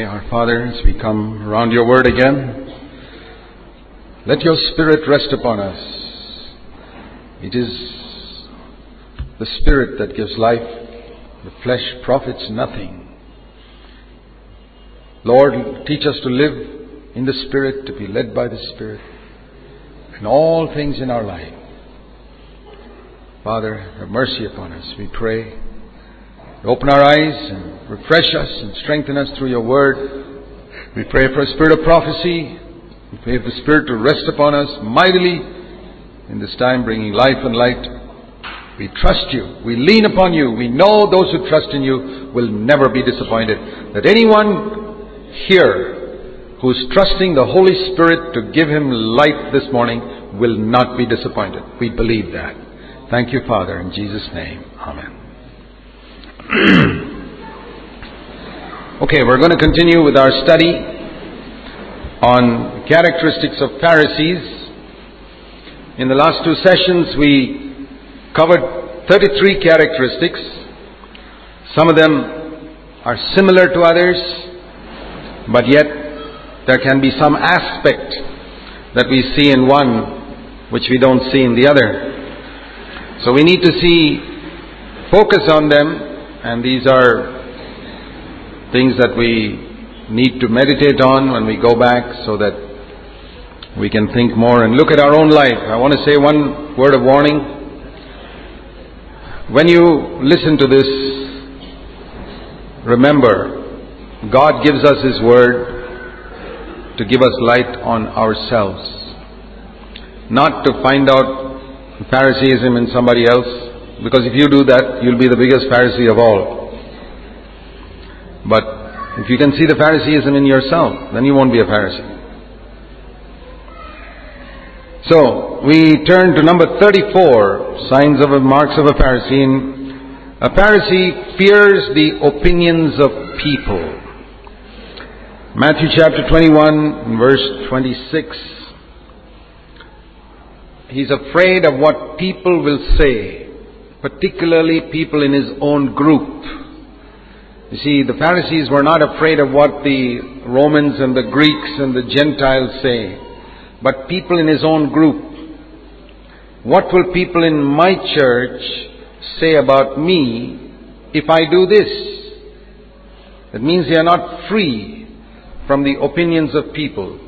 pray, our Father, as we come around your word again. Let your Spirit rest upon us. It is the Spirit that gives life. The flesh profits nothing. Lord, teach us to live in the Spirit, to be led by the Spirit in all things in our life. Father, have mercy upon us, we pray. Open our eyes and refresh us and strengthen us through your word. We pray for a spirit of prophecy. We pray for the Spirit to rest upon us mightily in this time, bringing life and light. We trust you. We lean upon you. We know those who trust in you will never be disappointed. That anyone here who's trusting the Holy Spirit to give him light this morning will not be disappointed. We believe that. Thank you, Father, in Jesus' name. Amen. okay, we're going to continue with our study on characteristics of Pharisees. In the last two sessions, we covered 33 characteristics. Some of them are similar to others, but yet there can be some aspect that we see in one which we don't see in the other. So we need to see, focus on them and these are things that we need to meditate on when we go back so that we can think more and look at our own life. I want to say one word of warning. When you listen to this, remember, God gives us His Word to give us light on ourselves, not to find out Phariseeism in somebody else, because if you do that, you'll be the biggest Pharisee of all. But if you can see the Phariseeism in yourself, then you won't be a Pharisee. So, we turn to number 34, signs of a, marks of a Pharisee. A Pharisee fears the opinions of people. Matthew chapter 21, verse 26. He's afraid of what people will say particularly people in his own group. You see, the Pharisees were not afraid of what the Romans and the Greeks and the Gentiles say, but people in his own group. What will people in my church say about me if I do this? That means they are not free from the opinions of people.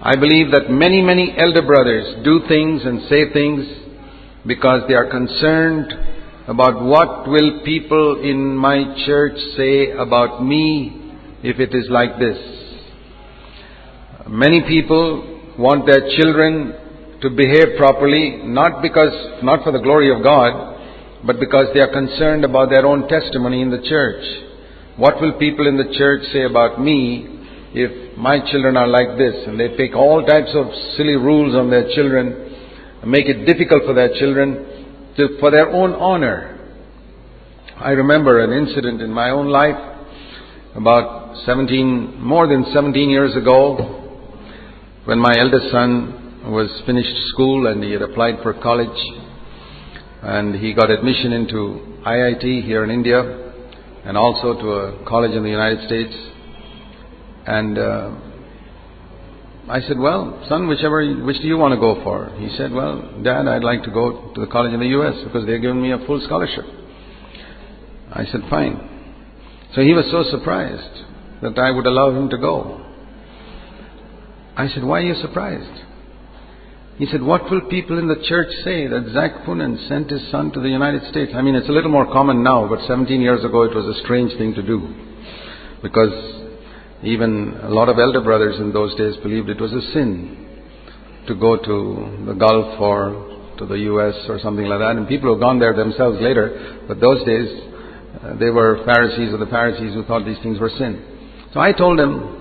I believe that many, many elder brothers do things and say things because they are concerned about what will people in my church say about me if it is like this. Many people want their children to behave properly, not because, not for the glory of God, but because they are concerned about their own testimony in the church. What will people in the church say about me if my children are like this? And they pick all types of silly rules on their children make it difficult for their children to, for their own honor. I remember an incident in my own life about 17, more than 17 years ago when my eldest son was finished school and he had applied for college and he got admission into IIT here in India and also to a college in the United States. And uh, I said, well, son, whichever, which do you want to go for? He said, well, dad, I'd like to go to the college in the U.S. because they're giving me a full scholarship. I said, fine. So he was so surprised that I would allow him to go. I said, why are you surprised? He said, what will people in the church say that Zac Poonen sent his son to the United States? I mean, it's a little more common now, but 17 years ago it was a strange thing to do. Because even a lot of elder brothers in those days believed it was a sin to go to the Gulf or to the US or something like that. And people have gone there themselves later, but those days uh, they were Pharisees or the Pharisees who thought these things were sin. So I told them,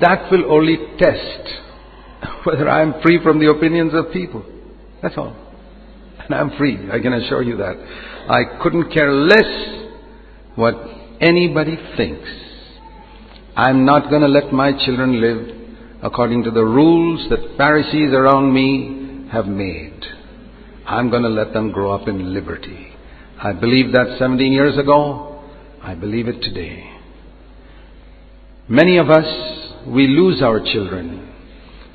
that will only test whether I am free from the opinions of people. That's all. And I'm free, I can assure you that. I couldn't care less what anybody thinks. I'm not going to let my children live according to the rules that Pharisees around me have made. I'm going to let them grow up in liberty. I believed that 17 years ago. I believe it today. Many of us, we lose our children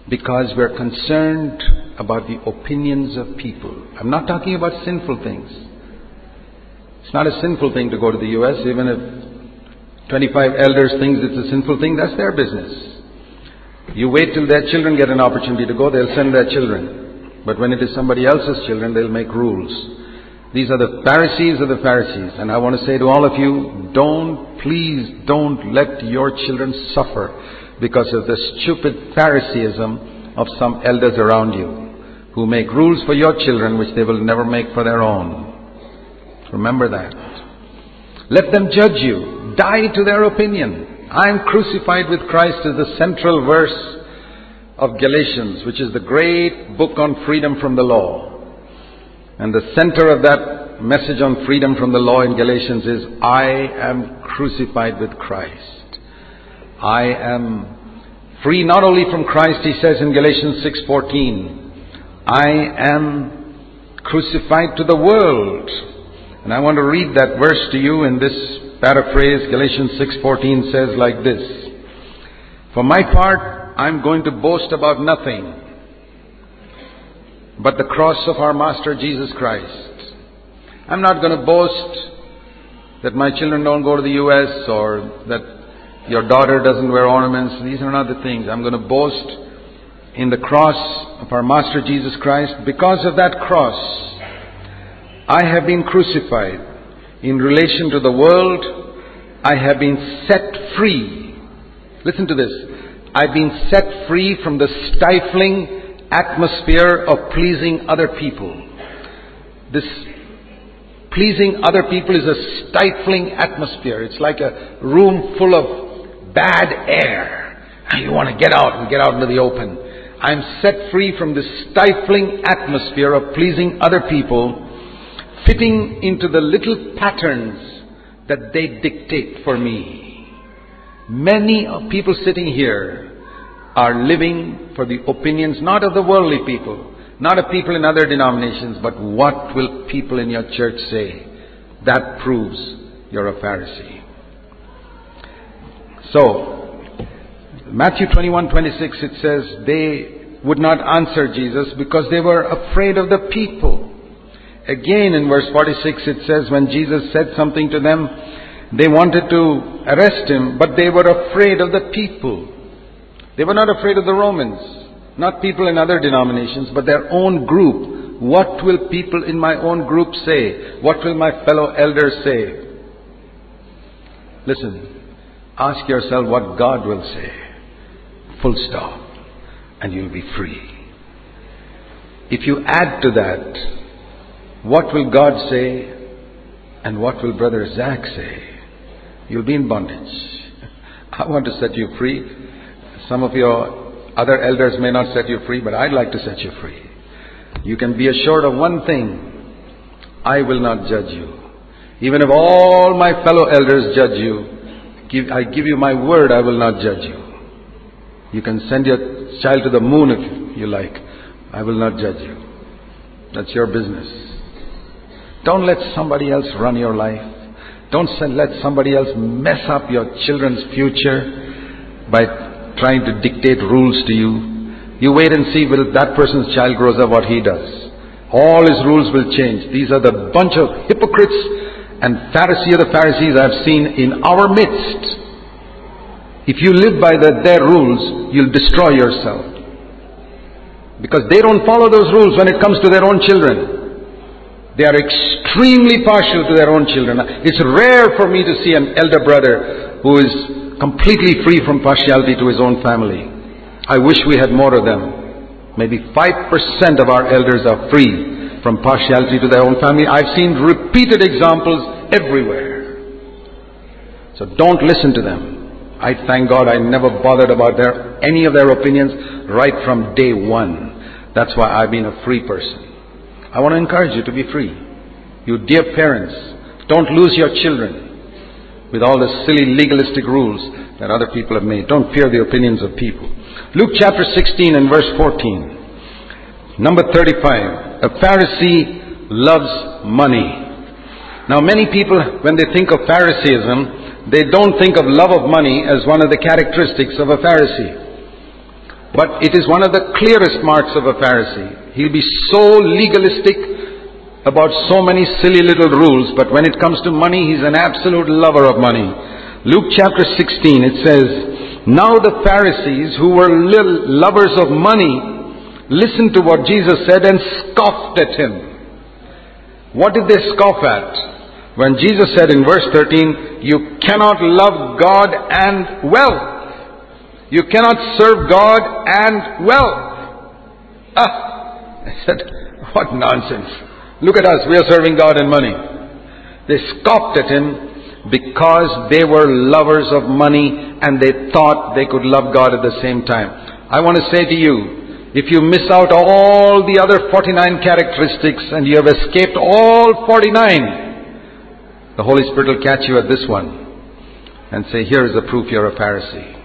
because we're concerned about the opinions of people. I'm not talking about sinful things. It's not a sinful thing to go to the U.S., even if 25 elders think it's a sinful thing, that's their business. You wait till their children get an opportunity to go, they'll send their children. But when it is somebody else's children, they'll make rules. These are the Pharisees of the Pharisees. And I want to say to all of you, don't, please don't let your children suffer because of the stupid Phariseeism of some elders around you who make rules for your children which they will never make for their own. Remember that. Let them judge you. Die to their opinion. I am crucified with Christ is the central verse of Galatians, which is the great book on freedom from the law. And the center of that message on freedom from the law in Galatians is, I am crucified with Christ. I am free not only from Christ, he says in Galatians 6:14, I am crucified to the world. And I want to read that verse to you in this paraphrase. Galatians 6:14 says like this: For my part, I'm going to boast about nothing but the cross of our Master Jesus Christ. I'm not going to boast that my children don't go to the U.S. or that your daughter doesn't wear ornaments. These are not the things. I'm going to boast in the cross of our Master Jesus Christ. Because of that cross, I have been crucified. In relation to the world, I have been set free. Listen to this. I've been set free from the stifling atmosphere of pleasing other people. This pleasing other people is a stifling atmosphere. It's like a room full of bad air. And you want to get out and get out into the open. I'm set free from this stifling atmosphere of pleasing other people, fitting into the little patterns that they dictate for me. Many of people sitting here are living for the opinions not of the worldly people, not of people in other denominations, but what will people in your church say? That proves you're a Pharisee. So, Matthew 21 26, it says, they would not answer Jesus because they were afraid of the people. Again in verse 46 it says, when Jesus said something to them, they wanted to arrest him, but they were afraid of the people. They were not afraid of the Romans, not people in other denominations, but their own group. What will people in my own group say? What will my fellow elders say? Listen, ask yourself what God will say. Full stop. And you'll be free. If you add to that, what will God say and what will Brother Zac say? You'll be in bondage. I want to set you free. Some of your other elders may not set you free, but I'd like to set you free. You can be assured of one thing I will not judge you. Even if all my fellow elders judge you, give, I give you my word, I will not judge you. You can send your child to the moon if you like. I will not judge you. That's your business. Don't let somebody else run your life. Don't let somebody else mess up your children's future by trying to dictate rules to you. You wait and see will that person's child grows up what he does. All his rules will change. These are the bunch of hypocrites and Pharisee of the Pharisees I've seen in our midst. If you live by the, their rules, you'll destroy yourself. Because they don't follow those rules when it comes to their own children. They are extremely partial to their own children. It's rare for me to see an elder brother who is completely free from partiality to his own family. I wish we had more of them. Maybe 5% of our elders are free from partiality to their own family. I've seen repeated examples everywhere. So don't listen to them. I thank God I never bothered about their, any of their opinions right from day one. That's why I've been a free person. I want to encourage you to be free. You dear parents, don't lose your children with all the silly legalistic rules that other people have made. Don't fear the opinions of people. Luke chapter 16 and verse 14. Number 35. A Pharisee loves money. Now many people, when they think of Phariseeism, they don't think of love of money as one of the characteristics of a Pharisee. But it is one of the clearest marks of a Pharisee. He'll be so legalistic about so many silly little rules, but when it comes to money, he's an absolute lover of money. Luke chapter 16, it says, Now the Pharisees, who were little lovers of money, listened to what Jesus said and scoffed at him. What did they scoff at? When Jesus said in verse 13, You cannot love God and wealth. You cannot serve God and wealth. Ah, Said, what nonsense. Look at us, we are serving God and money. They scoffed at him because they were lovers of money and they thought they could love God at the same time. I want to say to you, if you miss out all the other 49 characteristics and you have escaped all 49, the Holy Spirit will catch you at this one and say, here is the proof you're a Pharisee.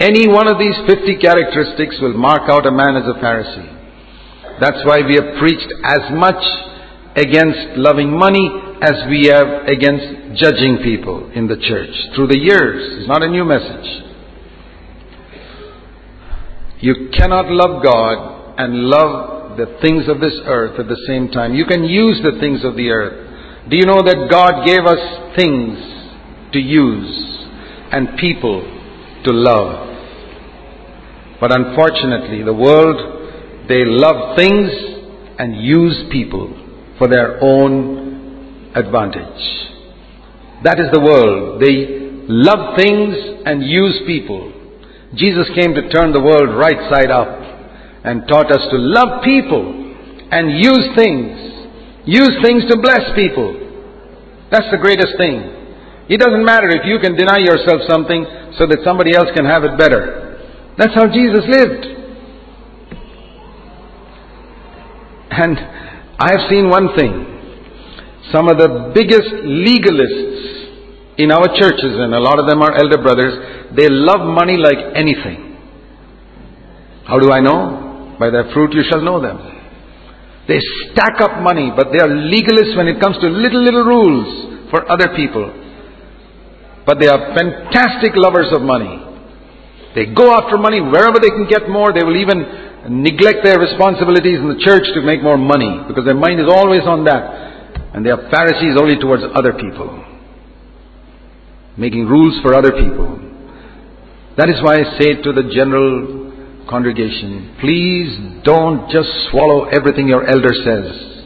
Any one of these 50 characteristics will mark out a man as a Pharisee. That's why we have preached as much against loving money as we have against judging people in the church through the years. It's not a new message. You cannot love God and love the things of this earth at the same time. You can use the things of the earth. Do you know that God gave us things to use and people to love? But unfortunately, the world, they love things and use people for their own advantage. That is the world. They love things and use people. Jesus came to turn the world right side up and taught us to love people and use things. Use things to bless people. That's the greatest thing. It doesn't matter if you can deny yourself something so that somebody else can have it better. That's how Jesus lived. And I have seen one thing. Some of the biggest legalists in our churches, and a lot of them are elder brothers, they love money like anything. How do I know? By their fruit you shall know them. They stack up money, but they are legalists when it comes to little, little rules for other people. But they are fantastic lovers of money. They go after money wherever they can get more. They will even neglect their responsibilities in the church to make more money because their mind is always on that. And they are Pharisees only towards other people. Making rules for other people. That is why I say to the general congregation, please don't just swallow everything your elder says.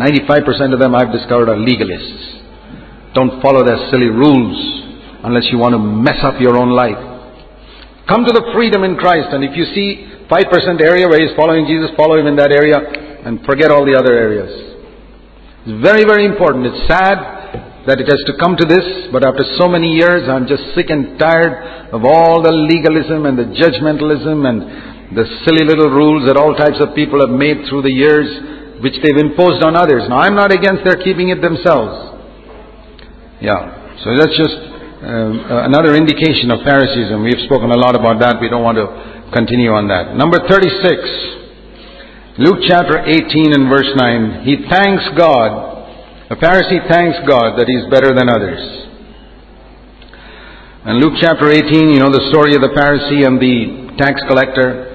95% of them I've discovered are legalists. Don't follow their silly rules unless you want to mess up your own life. Come to the freedom in Christ, and if you see 5% area where he's following Jesus, follow him in that area and forget all the other areas. It's very, very important. It's sad that it has to come to this, but after so many years, I'm just sick and tired of all the legalism and the judgmentalism and the silly little rules that all types of people have made through the years, which they've imposed on others. Now, I'm not against their keeping it themselves. Yeah. So that's just um, another indication of Phariseeism. We've spoken a lot about that. We don't want to continue on that. Number 36. Luke chapter 18 and verse 9. He thanks God. A Pharisee thanks God that he's better than others. And Luke chapter 18, you know the story of the Pharisee and the tax collector.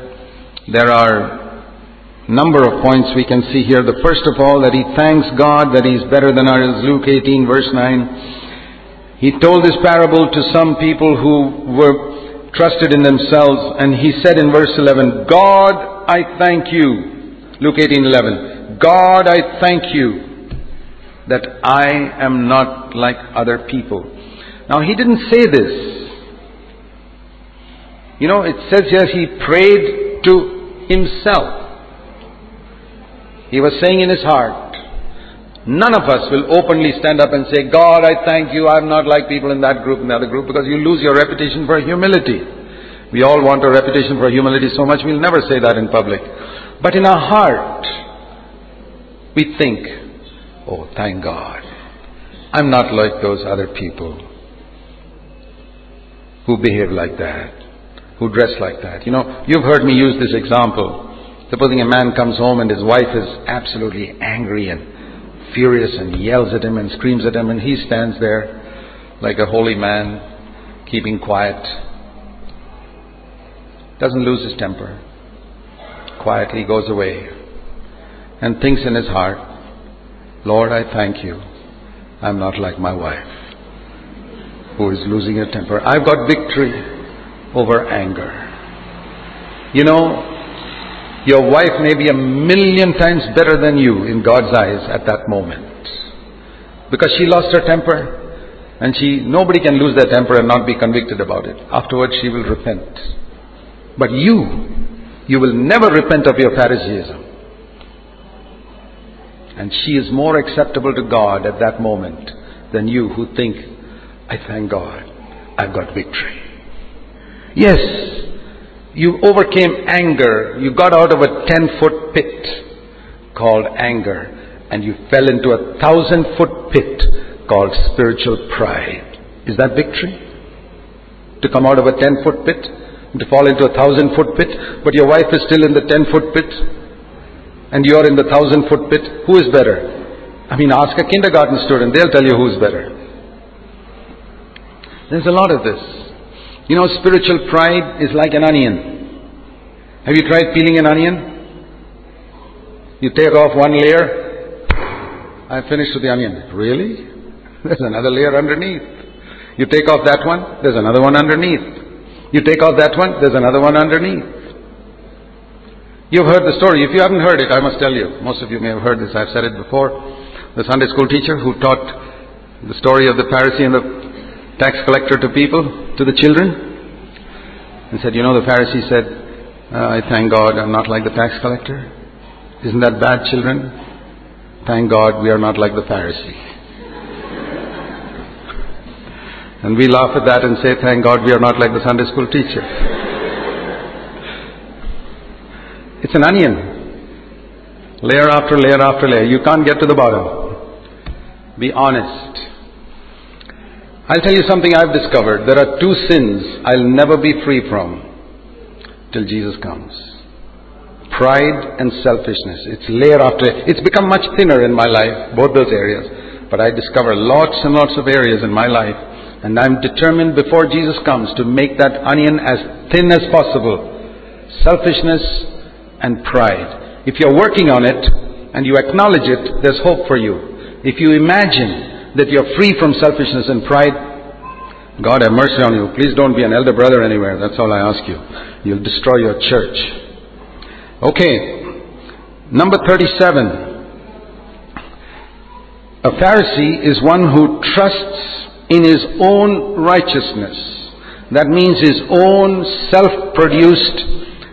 There are number of points we can see here. The first of all, that he thanks God that he's better than others. Luke 18 verse 9. He told this parable to some people who were trusted in themselves and he said in verse 11, God, I thank you. Luke 18:11. God, I thank you that I am not like other people. Now he didn't say this. You know, it says here he prayed to himself. He was saying in his heart, None of us will openly stand up and say, God, I thank you, I'm not like people in that group and the other group, because you lose your reputation for humility. We all want a reputation for humility so much, we'll never say that in public. But in our heart, we think, oh, thank God. I'm not like those other people who behave like that, who dress like that. You know, you've heard me use this example. Supposing a man comes home and his wife is absolutely angry and furious and yells at him and screams at him and he stands there like a holy man, keeping quiet. Doesn't lose his temper. Quietly goes away and thinks in his heart, Lord, I thank you. I'm not like my wife who is losing her temper. I've got victory over anger. You know, your wife may be a million times better than you in God's eyes at that moment. Because she lost her temper and she, nobody can lose their temper and not be convicted about it. Afterwards she will repent. But you, you will never repent of your Phariseeism. And she is more acceptable to God at that moment than you who think, I thank God, I've got victory. Yes, you overcame anger. You got out of a 10 foot pit called anger and you fell into a thousand foot pit called spiritual pride. Is that victory? To come out of a 10 foot pit and to fall into a thousand foot pit, but your wife is still in the 10 foot pit and you are in the thousand foot pit. Who is better? I mean, ask a kindergarten student, they'll tell you who's better. There's a lot of this. You know, spiritual pride is like an onion. Have you tried peeling an onion? You take off one layer, I finished with the onion. Really? There's another layer underneath. You take off that one, there's another one underneath. You take off that one, there's another one underneath. You've heard the story. If you haven't heard it, I must tell you. Most of you may have heard this. I've said it before. The Sunday school teacher who taught the story of the Pharisee and the tax collector to people, to the children, and said, You know, the Pharisee said, uh, I thank God I'm not like the tax collector. Isn't that bad, children? Thank God we are not like the Pharisee. And we laugh at that and say, Thank God we are not like the Sunday school teacher. It's an onion. Layer after layer after layer. You can't get to the bottom. Be honest. I'll tell you something I've discovered. There are two sins I'll never be free from till Jesus comes pride and selfishness. It's layer after layer. It's become much thinner in my life, both those areas. But I discover lots and lots of areas in my life, and I'm determined before Jesus comes to make that onion as thin as possible. Selfishness and pride. If you're working on it and you acknowledge it, there's hope for you. If you imagine that you're free from selfishness and pride, God have mercy on you. Please don't be an elder brother anywhere. That's all I ask you. You'll destroy your church. Okay, number 37. A Pharisee is one who trusts in his own righteousness. That means his own self produced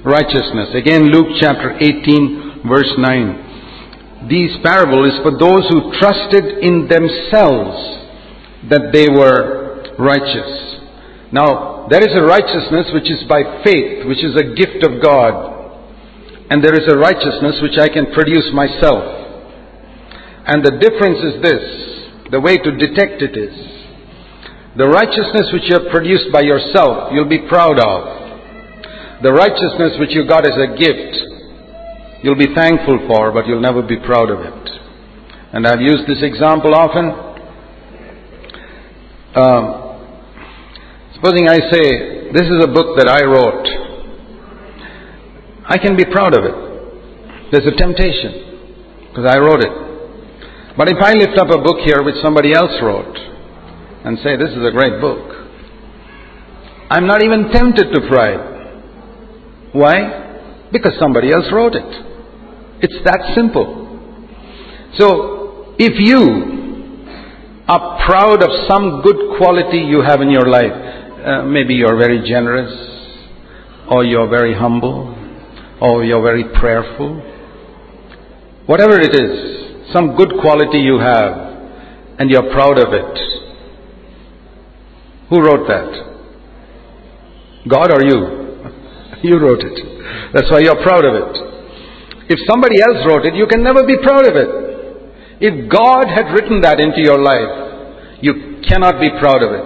righteousness. Again, Luke chapter 18, verse 9. These parable is for those who trusted in themselves that they were righteous. Now, there is a righteousness which is by faith, which is a gift of God and there is a righteousness which I can produce myself. And the difference is this the way to detect it is the righteousness which you have produced by yourself, you'll be proud of. The righteousness which you got as a gift, you'll be thankful for, but you'll never be proud of it. And I've used this example often. Um, supposing I say, This is a book that I wrote. I can be proud of it. There's a temptation because I wrote it. But if I lift up a book here which somebody else wrote and say, This is a great book, I'm not even tempted to pride. Why? Because somebody else wrote it. It's that simple. So, if you are proud of some good quality you have in your life, uh, maybe you're very generous, or you're very humble, or you're very prayerful. Whatever it is, some good quality you have, and you're proud of it. Who wrote that? God or you? You wrote it. That's why you're proud of it. If somebody else wrote it, you can never be proud of it. If God had written that into your life, you cannot be proud of it.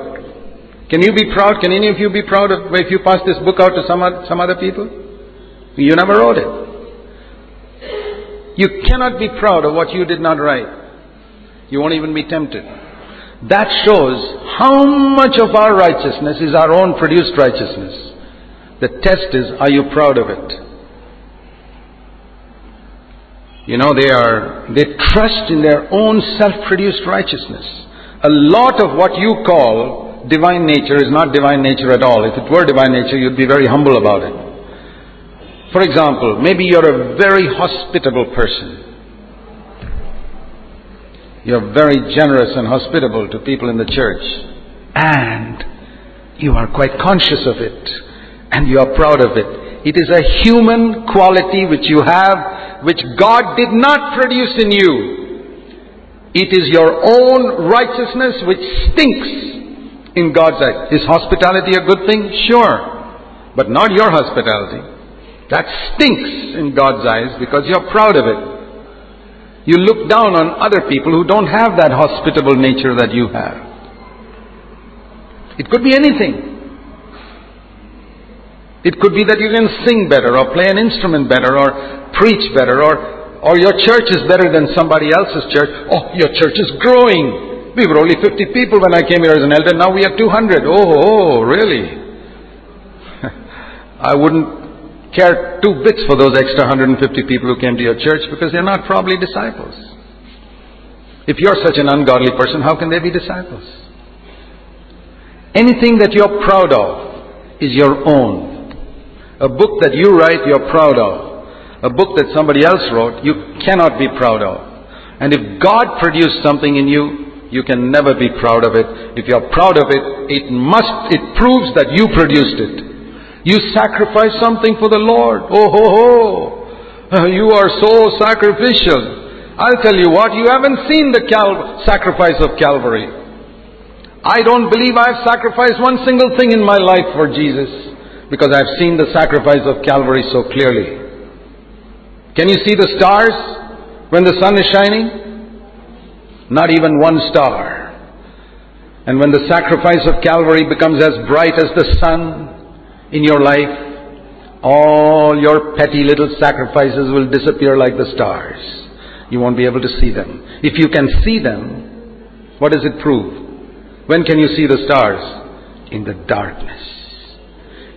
Can you be proud? Can any of you be proud of if you pass this book out to some, some other people? You never wrote it. You cannot be proud of what you did not write. You won't even be tempted. That shows How much of our righteousness is our own produced righteousness? The test is, are you proud of it? You know, they are, they trust in their own self-produced righteousness. A lot of what you call divine nature is not divine nature at all. If it were divine nature, you'd be very humble about it. For example, maybe you're a very hospitable person. You're very generous and hospitable to people in the church. And you are quite conscious of it. And you are proud of it. It is a human quality which you have, which God did not produce in you. It is your own righteousness which stinks in God's eyes. Is hospitality a good thing? Sure. But not your hospitality. That stinks in God's eyes because you're proud of it. You look down on other people who don't have that hospitable nature that you have. It could be anything. It could be that you can sing better or play an instrument better or preach better or, or your church is better than somebody else's church. Oh, your church is growing. We were only 50 people when I came here as an elder. Now we are 200. Oh, oh really? I wouldn't care two bits for those extra 150 people who came to your church because they're not probably disciples. If you're such an ungodly person, how can they be disciples? Anything that you're proud of is your own. A book that you write, you're proud of. A book that somebody else wrote, you cannot be proud of. And if God produced something in you, you can never be proud of it. If you're proud of it, it must, it proves that you produced it. You sacrifice something for the Lord. Oh ho ho. You are so sacrificial. I'll tell you what, you haven't seen the Cal- sacrifice of Calvary. I don't believe I've sacrificed one single thing in my life for Jesus because I've seen the sacrifice of Calvary so clearly. Can you see the stars when the sun is shining? Not even one star. And when the sacrifice of Calvary becomes as bright as the sun, in your life, all your petty little sacrifices will disappear like the stars. You won't be able to see them. If you can see them, what does it prove? When can you see the stars? In the darkness.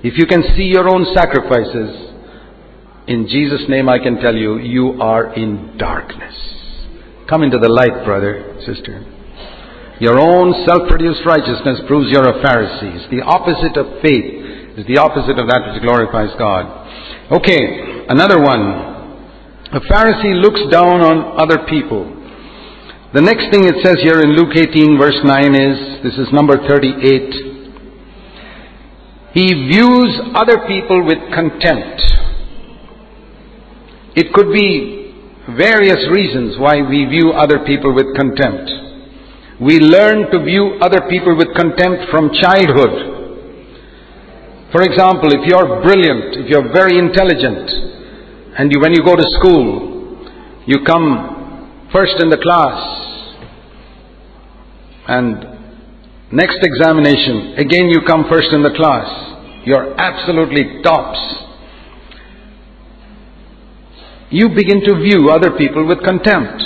If you can see your own sacrifices, in Jesus' name I can tell you, you are in darkness. Come into the light, brother, sister. Your own self-produced righteousness proves you're a Pharisee. It's the opposite of faith it's the opposite of that which glorifies God. Okay, another one. A Pharisee looks down on other people. The next thing it says here in Luke 18 verse 9 is, this is number 38. He views other people with contempt. It could be various reasons why we view other people with contempt. We learn to view other people with contempt from childhood. For example, if you're brilliant, if you're very intelligent, and you, when you go to school, you come first in the class, and next examination, again you come first in the class, you're absolutely tops. You begin to view other people with contempt.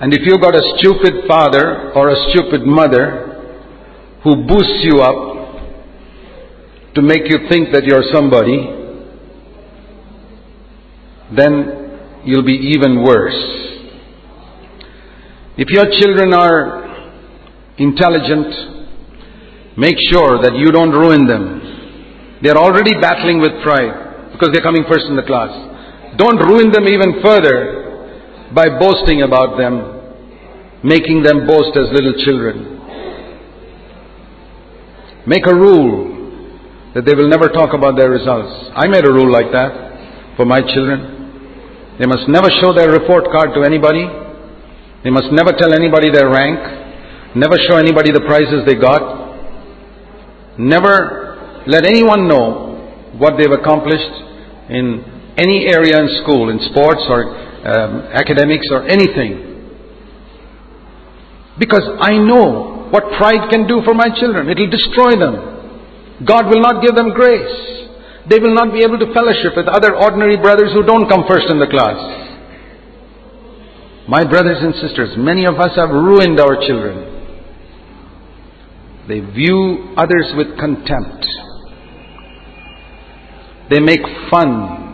And if you've got a stupid father or a stupid mother who boosts you up to make you think that you're somebody, then you'll be even worse. If your children are intelligent, make sure that you don't ruin them. They're already battling with pride because they're coming first in the class. Don't ruin them even further by boasting about them, making them boast as little children. Make a rule that they will never talk about their results. I made a rule like that for my children. They must never show their report card to anybody. They must never tell anybody their rank. Never show anybody the prizes they got. Never let anyone know what they've accomplished in any area in school, in sports or um, academics or anything. Because I know what pride can do for my children. It'll destroy them. God will not give them grace. They will not be able to fellowship with other ordinary brothers who don't come first in the class. My brothers and sisters, many of us have ruined our children They view others with contempt. They make fun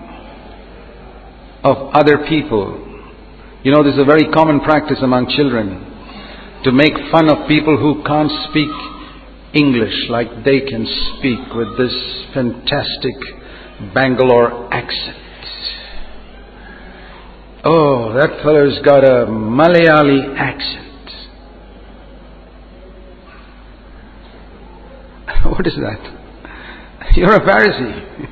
of other people. You know, this is a very common practice among children to make fun of people who can't speak English like they can speak with this fantastic Bangalore accent. Oh, that fellow's got a Malayali accent. What is that? You're a Pharisee.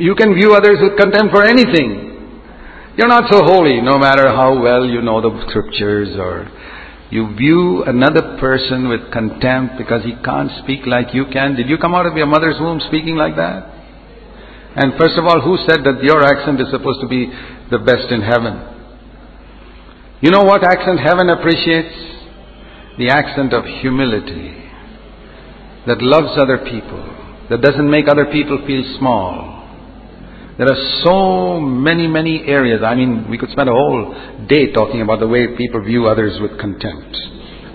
You can view others with contempt for anything. You're not so holy, no matter how well you know the scriptures or you view another person with contempt because he can't speak like you can. Did you come out of your mother's womb speaking like that? And first of all, who said that your accent is supposed to be the best in heaven? You know what accent heaven appreciates? The accent of humility that loves other people, that doesn't make other people feel small. There are so many, many areas. I mean, we could spend a whole day talking about the way people view others with contempt.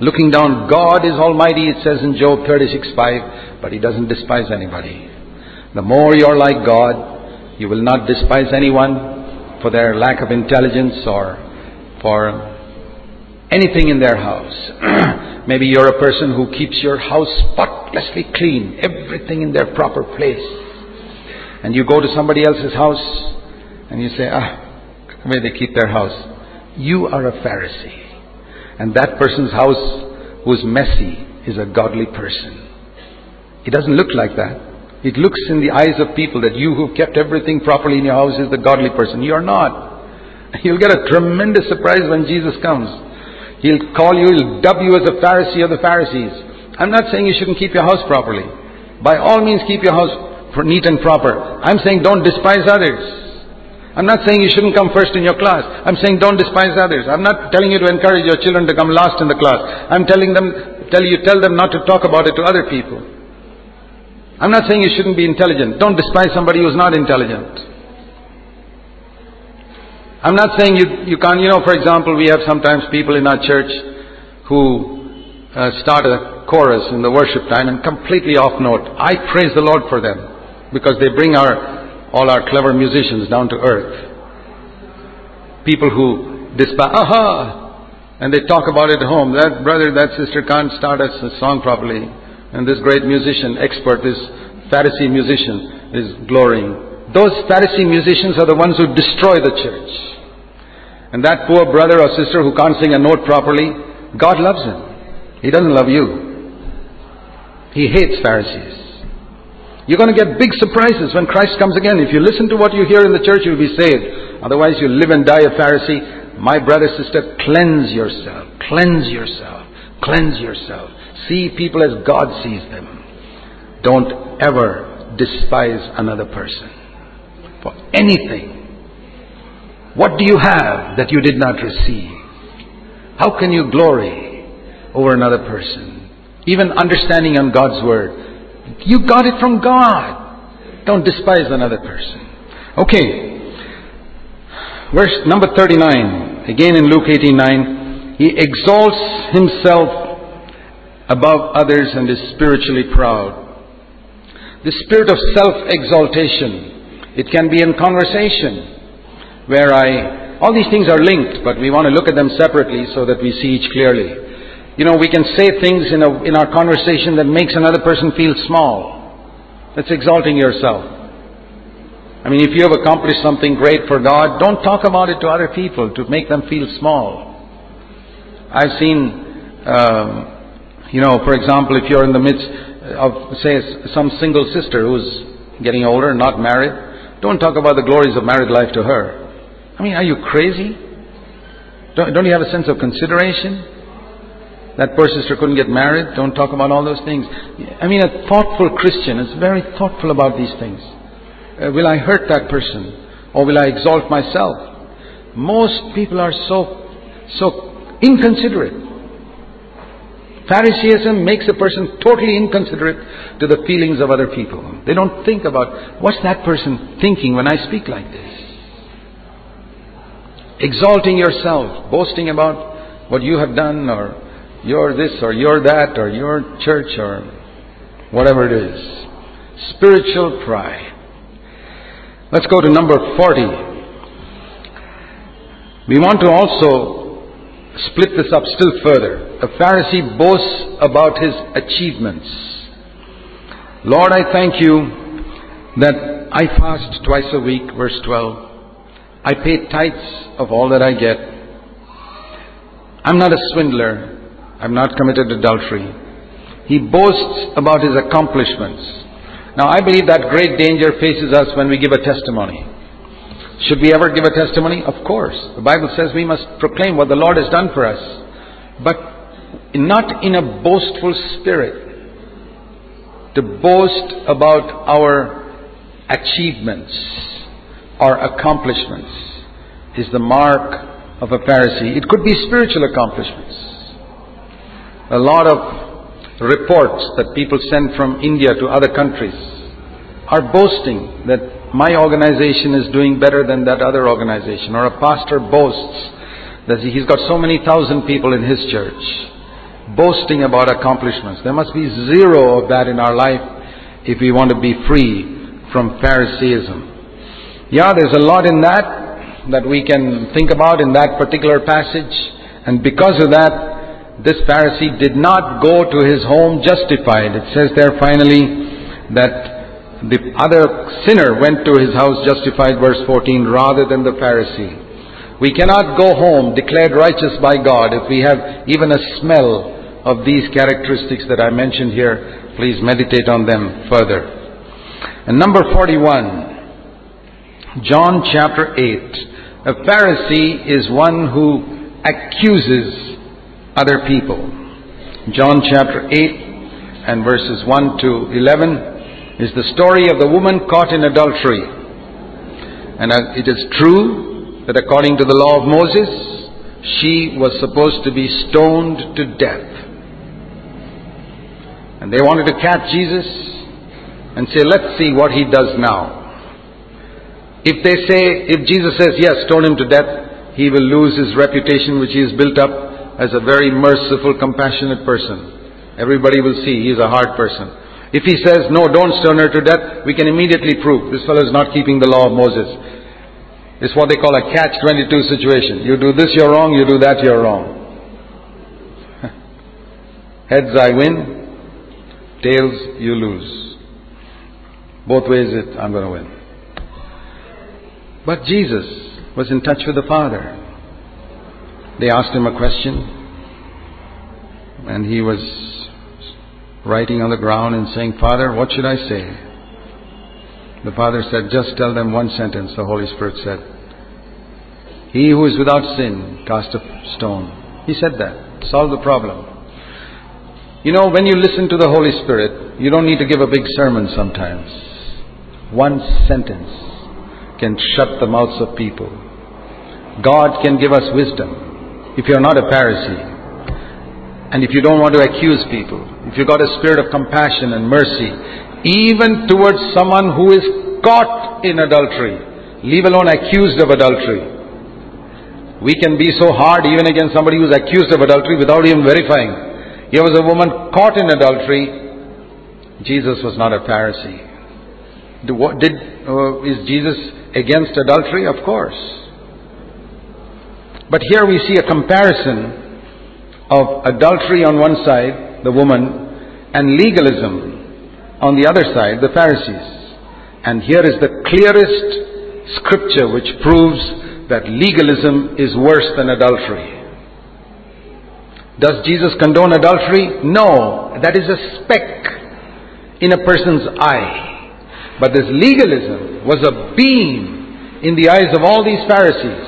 Looking down, God is almighty, it says in Job 36 5, but He doesn't despise anybody. The more you're like God, you will not despise anyone for their lack of intelligence or for anything in their house. Maybe you're a person who keeps your house spotlessly clean, everything in their proper place and you go to somebody else's house and you say, ah, way they keep their house. You are a Pharisee. And that person's house who's messy is a godly person. It doesn't look like that. It looks in the eyes of people that you who've kept everything properly in your house is the godly person. You are not. You'll get a tremendous surprise when Jesus comes. He'll call you, he'll dub you as a Pharisee of the Pharisees. I'm not saying you shouldn't keep your house properly. By all means, keep your house neat and proper. I'm saying don't despise others. I'm not saying you shouldn't come first in your class. I'm saying don't despise others. I'm not telling you to encourage your children to come last in the class. I'm telling them, tell you, tell them not to talk about it to other people. I'm not saying you shouldn't be intelligent. Don't despise somebody who's not intelligent. I'm not saying you, you can't, you know, for example, we have sometimes people in our church who uh, start a chorus in the worship time and completely off note. I praise the Lord for them because they bring our, all our clever musicians down to earth. People who despise, aha, and they talk about it at home. That brother, that sister can't start a song properly. And this great musician, expert, this Pharisee musician is glorying. Those Pharisee musicians are the ones who destroy the church. And that poor brother or sister who can't sing a note properly, God loves him. He doesn't love you. He hates Pharisees. You're going to get big surprises when Christ comes again. If you listen to what you hear in the church, you'll be saved. Otherwise, you'll live and die a Pharisee. My brother, sister, cleanse yourself. Cleanse yourself. Cleanse yourself. See people as God sees them. Don't ever despise another person for anything. What do you have that you did not receive? How can you glory over another person? Even understanding on God's Word. You got it from God. Don't despise another person. Okay. Verse number 39. Again in Luke 89, he exalts himself above others and is spiritually proud. The spirit of self-exaltation. It can be in conversation where I all these things are linked, but we want to look at them separately so that we see each clearly you know, we can say things in, a, in our conversation that makes another person feel small. That's exalting yourself. I mean, if you have accomplished something great for God, don't talk about it to other people to make them feel small. I've seen, um, you know, for example, if you're in the midst of, say, some single sister who's getting older, not married, don't talk about the glories of married life to her. I mean, are you crazy? Don't, don't you have a sense of consideration? that poor sister couldn't get married. Don't talk about all those things. I mean, a thoughtful Christian is very thoughtful about these things. Uh, will I hurt that person? Or will I exalt myself? Most people are so, so inconsiderate. Phariseeism makes a person totally inconsiderate to the feelings of other people. They don't think about what's that person thinking when I speak like this. Exalting yourself, boasting about what you have done or you're this or you're that or you're church or whatever it is. Spiritual pride. Let's go to number 40. We want to also split this up still further. A Pharisee boasts about his achievements. Lord, I thank you that I fast twice a week, verse 12. I pay tithes of all that I get. I'm not a swindler. I've not committed adultery. He boasts about his accomplishments. Now, I believe that great danger faces us when we give a testimony. Should we ever give a testimony? Of course. The Bible says we must proclaim what the Lord has done for us. But not in a boastful spirit. To boast about our achievements or accomplishments is the mark of a Pharisee. It could be spiritual accomplishments. A lot of reports that people send from India to other countries are boasting that my organization is doing better than that other organization. Or a pastor boasts that he's got so many thousand people in his church, boasting about accomplishments. There must be zero of that in our life if we want to be free from Phariseeism. Yeah, there's a lot in that that we can think about in that particular passage. And because of that, this Pharisee did not go to his home justified. It says there finally that the other sinner went to his house justified, verse 14, rather than the Pharisee. We cannot go home declared righteous by God if we have even a smell of these characteristics that I mentioned here. Please meditate on them further. And number 41, John chapter 8. A Pharisee is one who accuses other people. John chapter 8 and verses 1 to 11 is the story of the woman caught in adultery. And it is true that according to the law of Moses, she was supposed to be stoned to death. And they wanted to catch Jesus and say, let's see what he does now. If they say, if Jesus says, yes, stone him to death, he will lose his reputation which he has built up as a very merciful, compassionate person. Everybody will see he is a hard person. If he says, no, don't stone her to death, we can immediately prove this fellow is not keeping the law of Moses. It's what they call a catch-22 situation. You do this, you're wrong. You do that, you're wrong. Heads, I win. Tails, you lose. Both ways, it, I'm going to win. But Jesus was in touch with the Father. They asked him a question, and he was writing on the ground and saying, Father, what should I say? The Father said, Just tell them one sentence, the Holy Spirit said. He who is without sin, cast a stone. He said that. Solve the problem. You know, when you listen to the Holy Spirit, you don't need to give a big sermon sometimes. One sentence can shut the mouths of people. God can give us wisdom. If you're not a Pharisee, and if you don't want to accuse people, if you've got a spirit of compassion and mercy, even towards someone who is caught in adultery, leave alone accused of adultery. We can be so hard even against somebody who's accused of adultery without even verifying. Here was a woman caught in adultery. Jesus was not a Pharisee. Did, uh, is Jesus against adultery? Of course. But here we see a comparison of adultery on one side, the woman, and legalism on the other side, the Pharisees. And here is the clearest scripture which proves that legalism is worse than adultery. Does Jesus condone adultery? No, that is a speck in a person's eye. But this legalism was a beam in the eyes of all these Pharisees.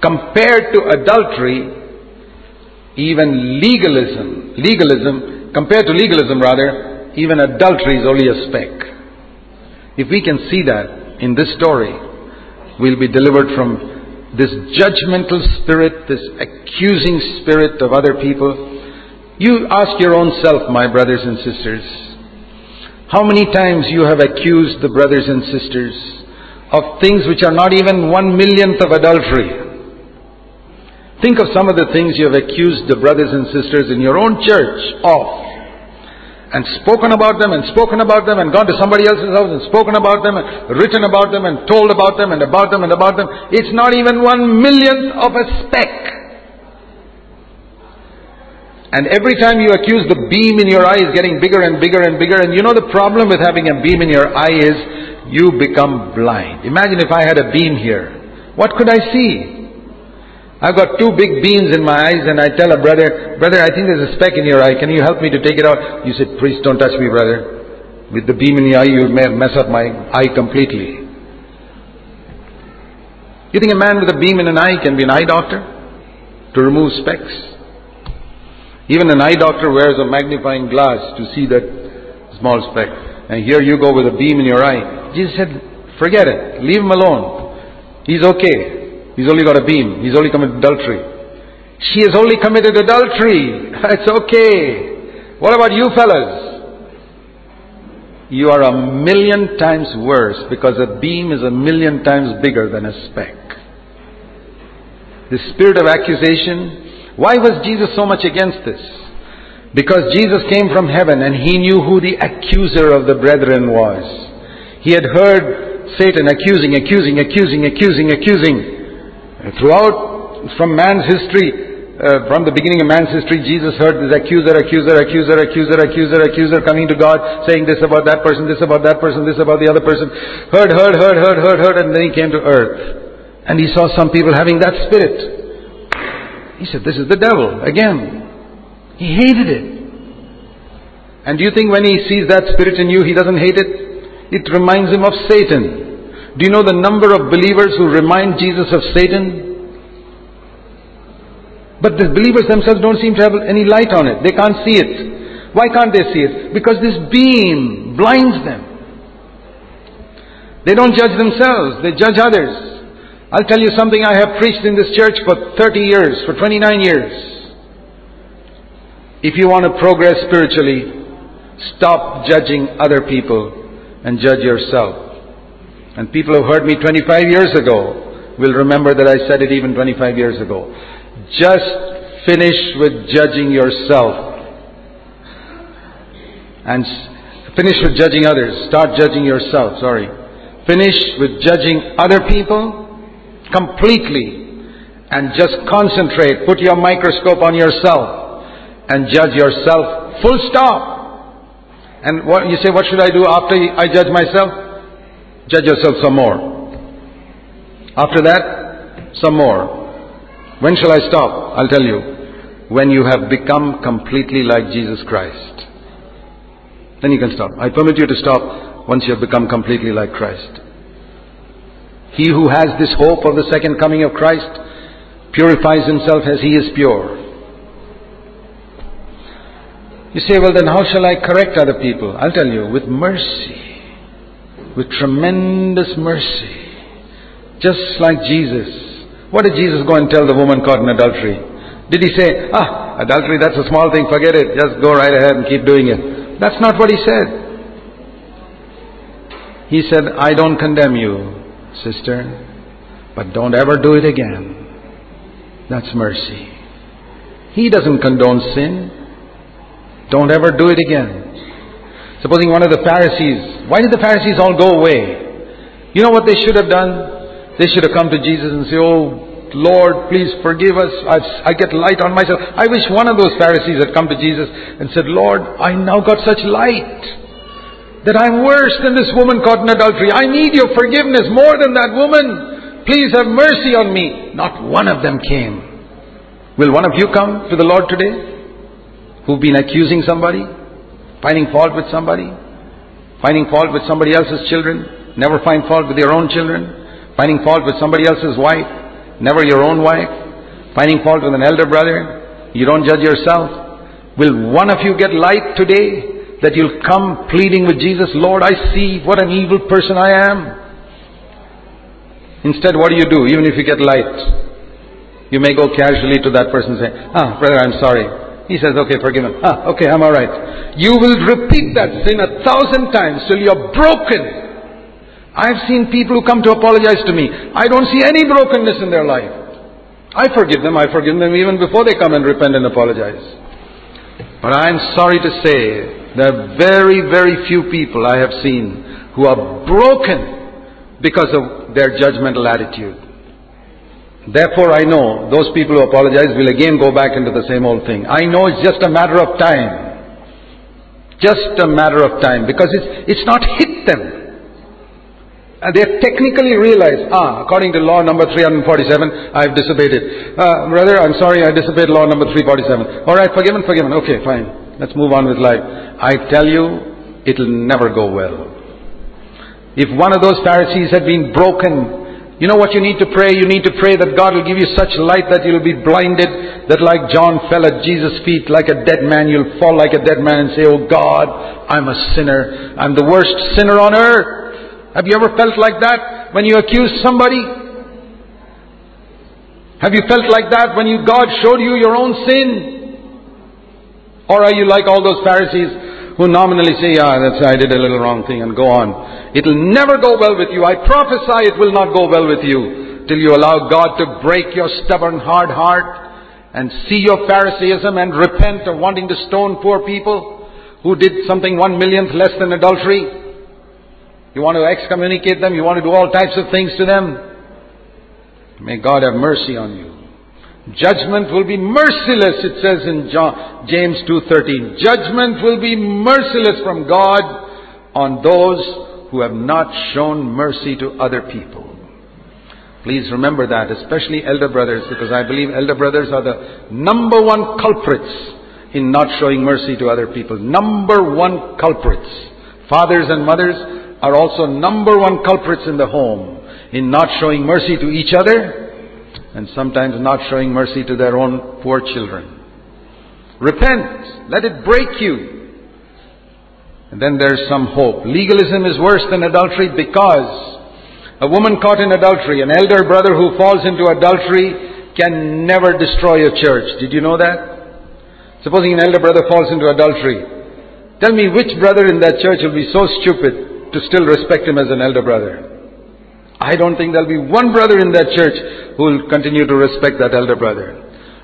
Compared to adultery, even legalism, legalism, compared to legalism rather, even adultery is only a speck. If we can see that in this story, we'll be delivered from this judgmental spirit, this accusing spirit of other people. You ask your own self, my brothers and sisters, how many times you have accused the brothers and sisters of things which are not even one millionth of adultery. Think of some of the things you have accused the brothers and sisters in your own church of. And spoken about them and spoken about them and gone to somebody else's house and spoken about them and written about them and told about them and about them and about them. It's not even one millionth of a speck. And every time you accuse the beam in your eye is getting bigger and bigger and bigger. And you know the problem with having a beam in your eye is you become blind. Imagine if I had a beam here. What could I see? I've got two big beams in my eyes and I tell a brother, brother, I think there's a speck in your eye. Can you help me to take it out? You said, please don't touch me, brother. With the beam in the eye, you may mess up my eye completely. You think a man with a beam in an eye can be an eye doctor? To remove specks? Even an eye doctor wears a magnifying glass to see that small speck. And here you go with a beam in your eye. Jesus said, forget it. Leave him alone. He's okay. He's only got a beam. He's only committed adultery. She has only committed adultery. It's okay. What about you fellas? You are a million times worse because a beam is a million times bigger than a speck. The spirit of accusation. Why was Jesus so much against this? Because Jesus came from heaven and he knew who the accuser of the brethren was. He had heard Satan accusing, accusing, accusing, accusing, accusing. Throughout, from man's history, uh, from the beginning of man's history, Jesus heard this accuser, accuser, accuser, accuser, accuser, accuser coming to God, saying this about that person, this about that person, this about the other person. Heard, heard, heard, heard, heard, heard, and then he came to earth. And he saw some people having that spirit. He said, This is the devil again. He hated it. And do you think when he sees that spirit in you, he doesn't hate it? It reminds him of Satan. Do you know the number of believers who remind Jesus of Satan? But the believers themselves don't seem to have any light on it. They can't see it. Why can't they see it? Because this beam blinds them. They don't judge themselves, they judge others. I'll tell you something I have preached in this church for 30 years, for 29 years. If you want to progress spiritually, stop judging other people and judge yourself. And people who heard me 25 years ago will remember that I said it even 25 years ago. Just finish with judging yourself. And finish with judging others. Start judging yourself, sorry. Finish with judging other people completely. And just concentrate. Put your microscope on yourself. And judge yourself. Full stop. And what you say, what should I do after I judge myself? Judge yourself some more. After that, some more. When shall I stop? I'll tell you. When you have become completely like Jesus Christ. Then you can stop. I permit you to stop once you have become completely like Christ. He who has this hope of the second coming of Christ purifies himself as he is pure. You say, well, then how shall I correct other people? I'll tell you, with mercy with tremendous mercy. Just like Jesus. What did Jesus go and tell the woman caught in adultery? Did he say, ah, adultery, that's a small thing, forget it, just go right ahead and keep doing it? That's not what he said. He said, I don't condemn you, sister, but don't ever do it again. That's mercy. He doesn't condone sin. Don't ever do it again. Supposing one of the Pharisees, why did the Pharisees all go away? You know what they should have done? They should have come to Jesus and say, Oh, Lord, please forgive us. I've, i get light on myself. I wish one of those Pharisees had come to Jesus and said, Lord, I now got such light that I'm worse than this woman caught in adultery. I need your forgiveness more than that woman. Please have mercy on me. Not one of them came. Will one of you come to the Lord today who've been accusing somebody? Finding fault with somebody? Finding fault with somebody else's children? Never find fault with your own children? Finding fault with somebody else's wife? Never your own wife? Finding fault with an elder brother? You don't judge yourself? Will one of you get light today that you'll come pleading with Jesus, Lord, I see what an evil person I am? Instead, what do you do? Even if you get light, you may go casually to that person and say, Ah, brother, I'm sorry. He says, okay, forgive him. Ah, okay, I'm alright. You will repeat that sin a thousand times till you're broken. I've seen people who come to apologize to me. I don't see any brokenness in their life. I forgive them. I forgive them even before they come and repent and apologize. But I'm sorry to say there are very, very few people I have seen who are broken because of their judgmental attitude. Therefore, I know those people who apologize will again go back into the same old thing. I know it's just a matter of time. Just a matter of time because it's, it's not hit them. And they technically realize, ah, according to law number 347, I've disobeyed it. Uh, brother, I'm sorry, I disobeyed law number 347. Alright, forgiven, forgiven. Okay, fine. Let's move on with life. I tell you, it'll never go well. If one of those Pharisees had been broken, you know what you need to pray? You need to pray that God will give you such light that you'll be blinded, that like John fell at Jesus' feet like a dead man, you'll fall like a dead man and say, Oh God, I'm a sinner. I'm the worst sinner on earth. Have you ever felt like that when you accuse somebody? Have you felt like that when you, God showed you your own sin? Or are you like all those Pharisees who nominally say, yeah, that's, I did a little wrong thing and go on. It'll never go well with you. I prophesy it will not go well with you till you allow God to break your stubborn hard heart and see your Pharisaism and repent of wanting to stone poor people who did something one millionth less than adultery. You want to excommunicate them. You want to do all types of things to them. May God have mercy on you. Judgment will be merciless, it says in John, James 2.13. Judgment will be merciless from God on those who have not shown mercy to other people. Please remember that, especially elder brothers, because I believe elder brothers are the number one culprits in not showing mercy to other people. Number one culprits. Fathers and mothers, are also number one culprits in the home in not showing mercy to each other and sometimes not showing mercy to their own poor children. Repent. Let it break you. And then there's some hope. Legalism is worse than adultery because a woman caught in adultery, an elder brother who falls into adultery can never destroy a church. Did you know that? Supposing an elder brother falls into adultery. Tell me which brother in that church will be so stupid to still respect him as an elder brother. I don't think there'll be one brother in that church who will continue to respect that elder brother.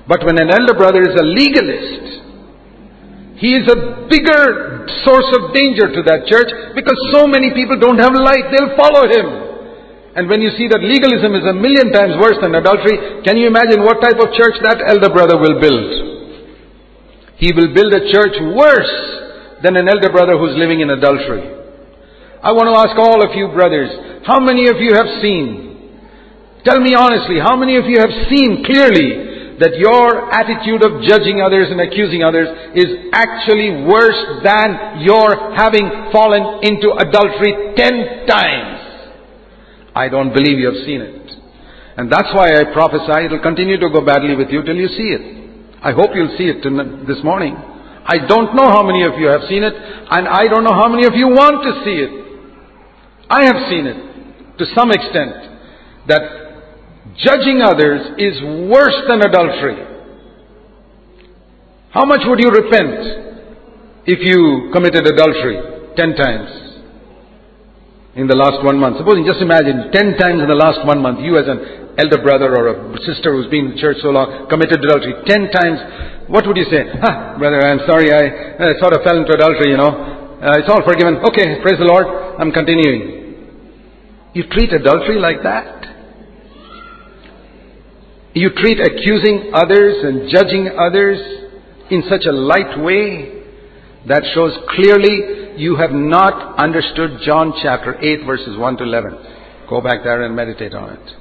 But when an elder brother is a legalist, he is a bigger source of danger to that church because so many people don't have light, they'll follow him. And when you see that legalism is a million times worse than adultery, can you imagine what type of church that elder brother will build? He will build a church worse than an elder brother who's living in adultery. I want to ask all of you brothers, how many of you have seen? Tell me honestly, how many of you have seen clearly that your attitude of judging others and accusing others is actually worse than your having fallen into adultery ten times? I don't believe you have seen it. And that's why I prophesy it will continue to go badly with you till you see it. I hope you'll see it this morning. I don't know how many of you have seen it, and I don't know how many of you want to see it. I have seen it to some extent that judging others is worse than adultery. How much would you repent if you committed adultery ten times in the last one month? Supposing, just imagine, ten times in the last one month, you as an elder brother or a sister who's been in church so long committed adultery ten times. What would you say? Ah, brother, I'm sorry, I, I sort of fell into adultery, you know. Uh, it's all forgiven. Okay, praise the Lord. I'm continuing. You treat adultery like that? You treat accusing others and judging others in such a light way that shows clearly you have not understood John chapter 8 verses 1 to 11. Go back there and meditate on it.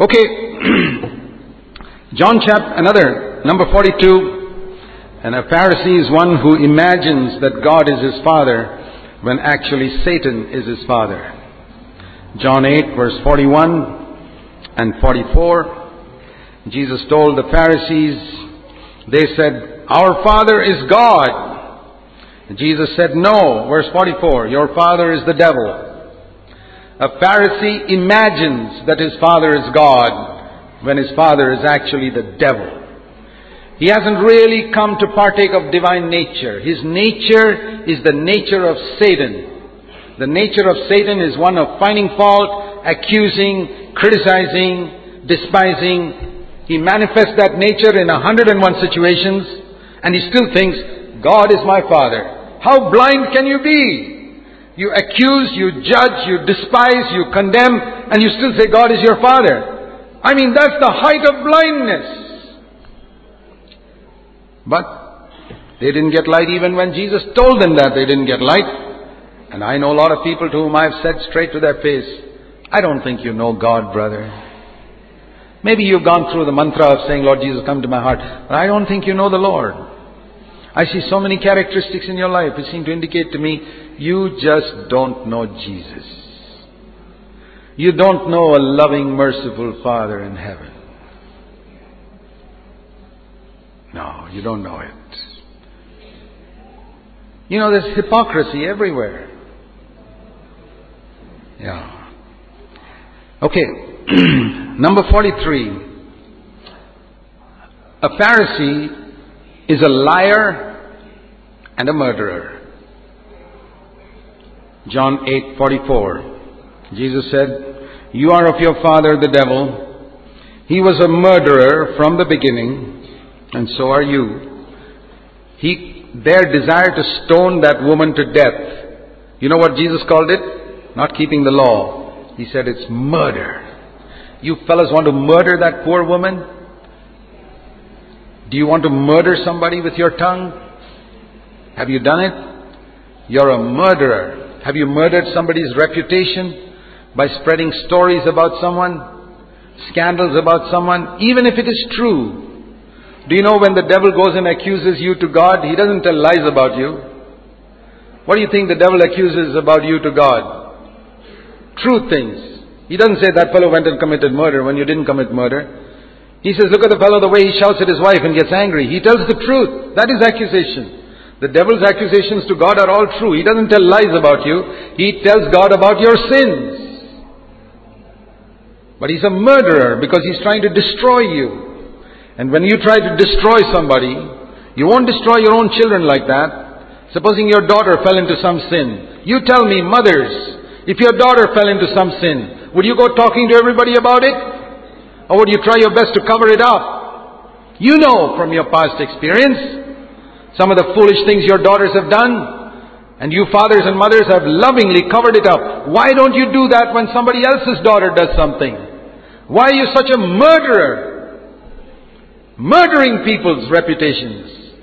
Okay. John chapter, another, number 42. And a Pharisee is one who imagines that God is his father when actually Satan is his father. John 8 verse 41 and 44. Jesus told the Pharisees, they said, our Father is God. Jesus said, no. Verse 44, your Father is the devil. A Pharisee imagines that his Father is God when his Father is actually the devil. He hasn't really come to partake of divine nature. His nature is the nature of Satan. The nature of Satan is one of finding fault, accusing, criticizing, despising, He manifests that nature in 101 situations and he still thinks, God is my Father. How blind can you be? You accuse, you judge, you despise, you condemn, and you still say God is your Father. I mean, that's the height of blindness. But they didn't get light even when Jesus told them that they didn't get light. And I know a lot of people to whom I've said straight to their face, I don't think you know God, brother. Maybe you've gone through the mantra of saying, Lord Jesus, come to my heart, but I don't think you know the Lord. I see so many characteristics in your life which seem to indicate to me you just don't know Jesus. You don't know a loving, merciful Father in heaven. No, you don't know it. You know, there's hypocrisy everywhere. Yeah. Okay. Number 43. A Pharisee is a liar and a murderer. John 8:44. Jesus said, "You are of your father the devil. He was a murderer from the beginning, and so are you." He their desire to stone that woman to death. You know what Jesus called it? Not keeping the law. He said it's murder. You fellas want to murder that poor woman? Do you want to murder somebody with your tongue? Have you done it? You're a murderer. Have you murdered somebody's reputation by spreading stories about someone? Scandals about someone? Even if it is true. Do you know when the devil goes and accuses you to God, he doesn't tell lies about you. What do you think the devil accuses about you to God? True things. He doesn't say that fellow went and committed murder when you didn't commit murder. He says, look at the fellow, the way he shouts at his wife and gets angry. He tells the truth. That is accusation. The devil's accusations to God are all true. He doesn't tell lies about you. He tells God about your sins. But he's a murderer because he's trying to destroy you. And when you try to destroy somebody, you won't destroy your own children like that. Supposing your daughter fell into some sin. You tell me, mothers, if your daughter fell into some sin, would you go talking to everybody about it? Or would you try your best to cover it up? You know from your past experience some of the foolish things your daughters have done. And you fathers and mothers have lovingly covered it up. Why don't you do that when somebody else's daughter does something? Why are you such a murderer? Murdering people's reputations.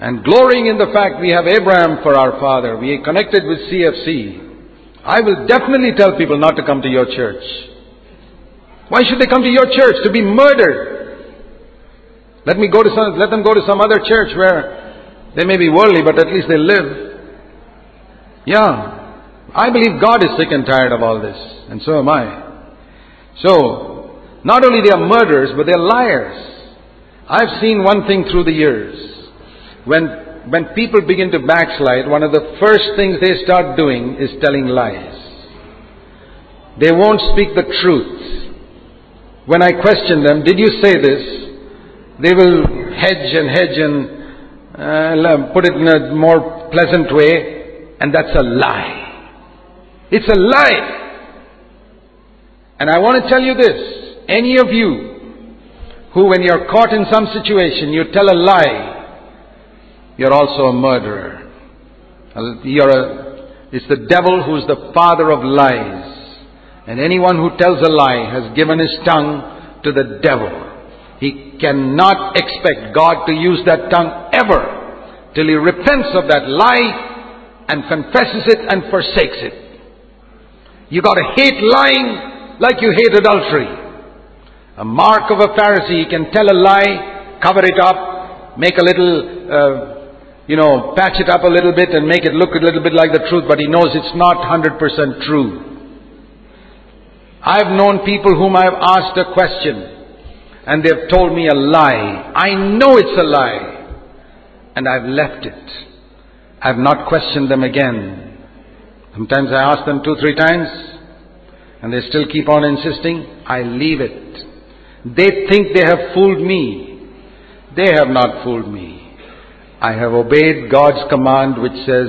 And glorying in the fact we have Abraham for our father. We connected with CFC. I will definitely tell people not to come to your church. Why should they come to your church? To be murdered. Let me go to some, let them go to some other church where they may be worldly, but at least they live. Yeah. I believe God is sick and tired of all this, and so am I. So, not only they are murderers, but they're liars. I've seen one thing through the years. When when people begin to backslide, one of the first things they start doing is telling lies. They won't speak the truth. When I question them, did you say this? They will hedge and hedge and uh, put it in a more pleasant way, and that's a lie. It's a lie. And I want to tell you this. Any of you who, when you're caught in some situation, you tell a lie, you're also a murderer. You're a, it's the devil who's the father of lies. And anyone who tells a lie has given his tongue to the devil. He cannot expect God to use that tongue ever till he repents of that lie and confesses it and forsakes it. You gotta hate lying like you hate adultery. A mark of a Pharisee, he can tell a lie, cover it up, make a little uh, you know, patch it up a little bit and make it look a little bit like the truth, but he knows it's not 100% true. I've known people whom I've asked a question and they've told me a lie. I know it's a lie and I've left it. I've not questioned them again. Sometimes I ask them two, three times and they still keep on insisting. I leave it. They think they have fooled me. They have not fooled me. I have obeyed God's command which says,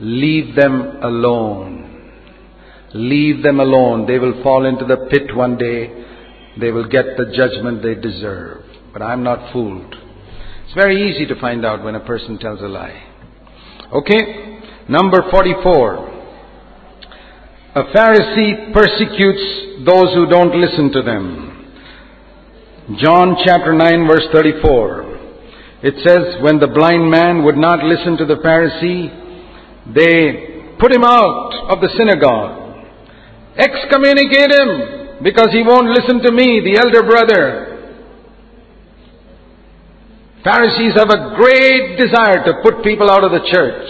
leave them alone. Leave them alone. They will fall into the pit one day they will get the judgment they deserve. But I'm not fooled. It's very easy to find out when a person tells a lie. Okay? Number 44. A Pharisee persecutes those who don't listen to them. John chapter 9 verse 34. It says, when the blind man would not listen to the Pharisee, they put him out of the synagogue. Excommunicate him because he won't listen to me, the elder brother. Pharisees have a great desire to put people out of the church.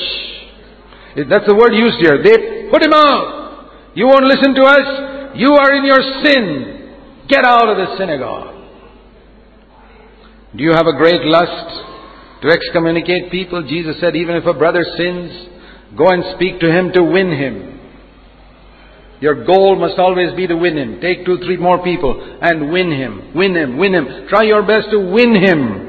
That's the word used here. They put him out. You won't listen to us. You are in your sin. Get out of the synagogue. Do you have a great lust to excommunicate people? Jesus said, even if a brother sins, go and speak to him to win him. Your goal must always be to win him. Take two, three more people and win him. Win him. Win him. Try your best to win him.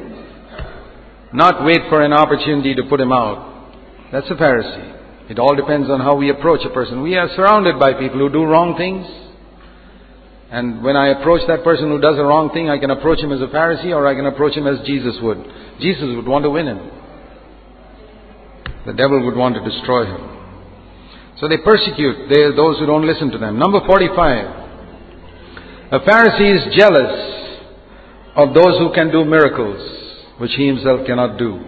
Not wait for an opportunity to put him out. That's a Pharisee. It all depends on how we approach a person. We are surrounded by people who do wrong things. And when I approach that person who does a wrong thing, I can approach him as a Pharisee or I can approach him as Jesus would. Jesus would want to win him. The devil would want to destroy him. So they persecute they, those who don't listen to them. Number 45. A Pharisee is jealous of those who can do miracles, which he himself cannot do.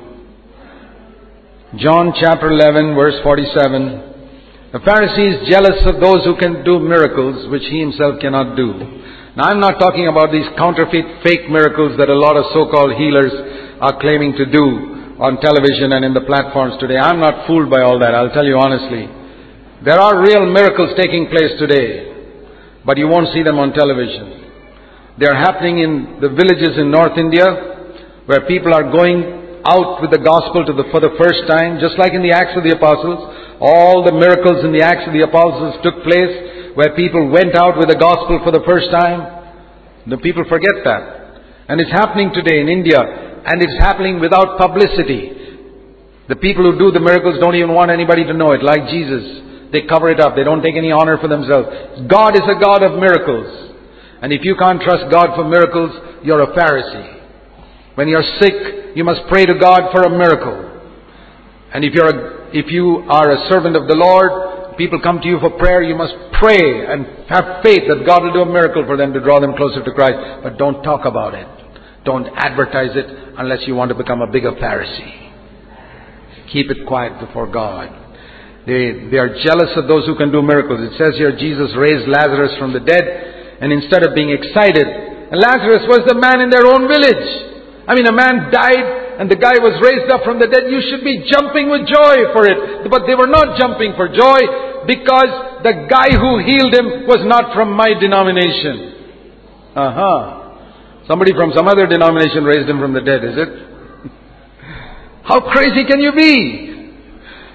John chapter 11 verse 47. The Pharisee is jealous of those who can do miracles which he himself cannot do. Now I'm not talking about these counterfeit fake miracles that a lot of so-called healers are claiming to do on television and in the platforms today. I'm not fooled by all that, I'll tell you honestly. There are real miracles taking place today, but you won't see them on television. They're happening in the villages in North India where people are going out with the gospel the, for the first time, just like in the Acts of the Apostles. All the miracles in the Acts of the Apostles took place where people went out with the gospel for the first time. The people forget that. And it's happening today in India, and it's happening without publicity. The people who do the miracles don't even want anybody to know it, like Jesus. They cover it up. They don't take any honor for themselves. God is a God of miracles. And if you can't trust God for miracles, you're a Pharisee. When you're sick, you must pray to God for a miracle. And if you're a if you are a servant of the Lord, people come to you for prayer, you must pray and have faith that God will do a miracle for them to draw them closer to Christ. But don't talk about it. Don't advertise it unless you want to become a bigger Pharisee. Keep it quiet before God. They, they are jealous of those who can do miracles. It says here Jesus raised Lazarus from the dead, and instead of being excited, Lazarus was the man in their own village. I mean, a man died and the guy was raised up from the dead, you should be jumping with joy for it. But they were not jumping for joy because the guy who healed him was not from my denomination. Uh-huh. Somebody from some other denomination raised him from the dead, is it? How crazy can you be?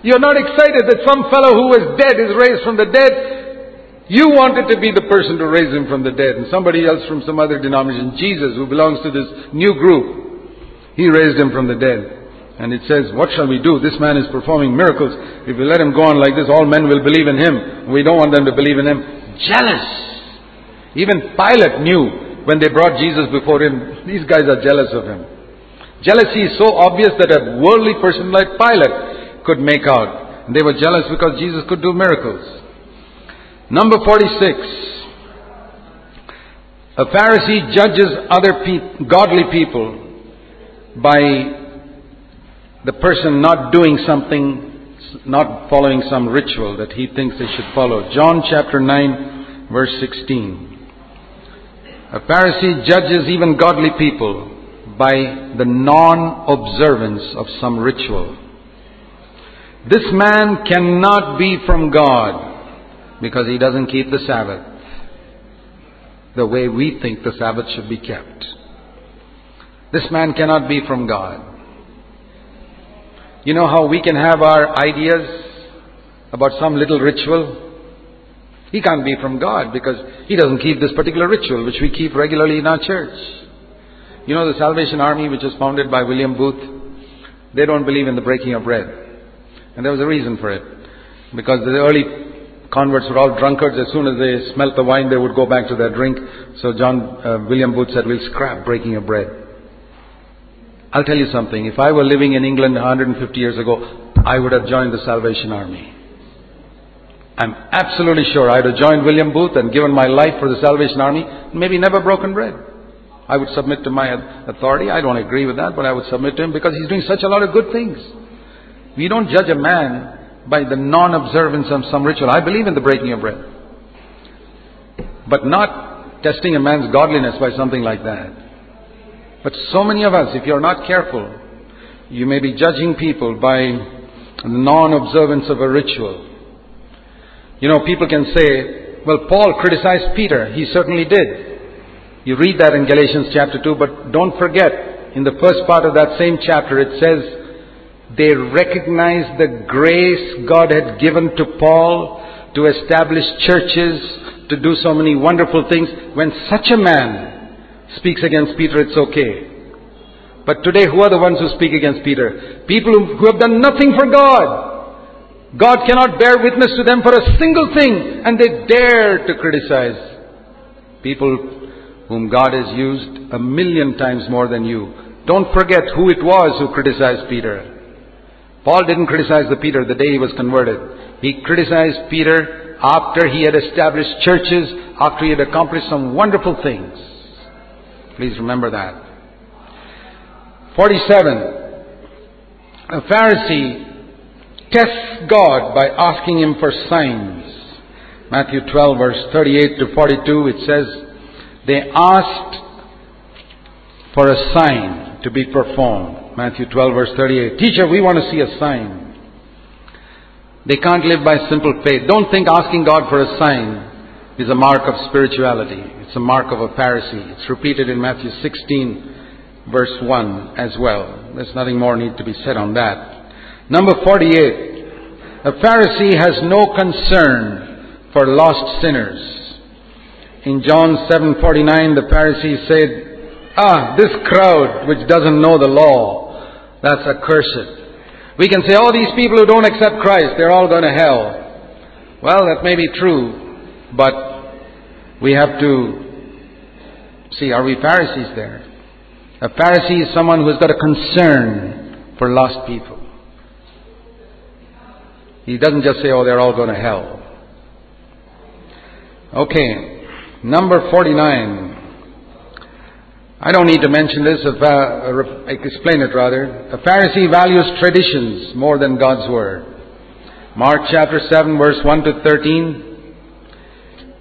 You're not excited that some fellow who was dead is raised from the dead. You wanted to be the person to raise him from the dead, and somebody else from some other denomination, Jesus, who belongs to this new group, he raised him from the dead. And it says, what shall we do? This man is performing miracles. If we let him go on like this, all men will believe in him. We don't want them to believe in him. Jealous. Even Pilate knew when they brought Jesus before him, these guys are jealous of him. Jealousy is so obvious that a worldly person like Pilate could make out. And they were jealous because Jesus could do miracles. Number 46. A Pharisee judges other pe- godly people by the person not doing something, not following some ritual that he thinks they should follow. John chapter 9, verse 16. A Pharisee judges even godly people by the non observance of some ritual. This man cannot be from God because he doesn't keep the Sabbath the way we think the Sabbath should be kept. This man cannot be from God. You know how we can have our ideas about some little ritual? He can't be from God because he doesn't keep this particular ritual which we keep regularly in our church. You know the Salvation Army which was founded by William Booth? They don't believe in the breaking of bread. And there was a reason for it. Because the early converts were all drunkards. As soon as they smelt the wine, they would go back to their drink. So John uh, William Booth said, "We'll scrap breaking of bread." I'll tell you something. If I were living in England 150 years ago, I would have joined the Salvation Army. I'm absolutely sure I'd have joined William Booth and given my life for the Salvation Army, maybe never broken bread. I would submit to my authority. I don't agree with that, but I would submit to him because he's doing such a lot of good things. We don't judge a man by the non-observance of some ritual. I believe in the breaking of bread. But not testing a man's godliness by something like that. But so many of us, if you're not careful, you may be judging people by non-observance of a ritual. You know, people can say, well, Paul criticized Peter. He certainly did. You read that in Galatians chapter 2, but don't forget, in the first part of that same chapter, it says, they recognized the grace God had given to Paul to establish churches, to do so many wonderful things. When such a man speaks against Peter, it's okay. But today, who are the ones who speak against Peter? People who have done nothing for God. God cannot bear witness to them for a single thing, and they dare to criticize people whom God has used a million times more than you. Don't forget who it was who criticized Peter. Paul didn't criticize the Peter the day he was converted. He criticized Peter after he had established churches, after he had accomplished some wonderful things. Please remember that. 47. A Pharisee tests God by asking him for signs. Matthew 12 verse 38 to 42 it says, they asked for a sign to be performed. Matthew 12 verse 38. Teacher, we want to see a sign. They can't live by simple faith. Don't think asking God for a sign is a mark of spirituality. It's a mark of a Pharisee. It's repeated in Matthew 16 verse 1 as well. There's nothing more need to be said on that. Number 48. A Pharisee has no concern for lost sinners. In John 7:49 the Pharisee said, "Ah, this crowd which doesn't know the law that's accursed. We can say, oh, these people who don't accept Christ, they're all going to hell. Well, that may be true, but we have to see, are we Pharisees there? A Pharisee is someone who's got a concern for lost people. He doesn't just say, oh, they're all going to hell. Okay, number 49. I don't need to mention this, uh, explain it rather. A Pharisee values traditions more than God's Word. Mark chapter 7 verse 1 to 13.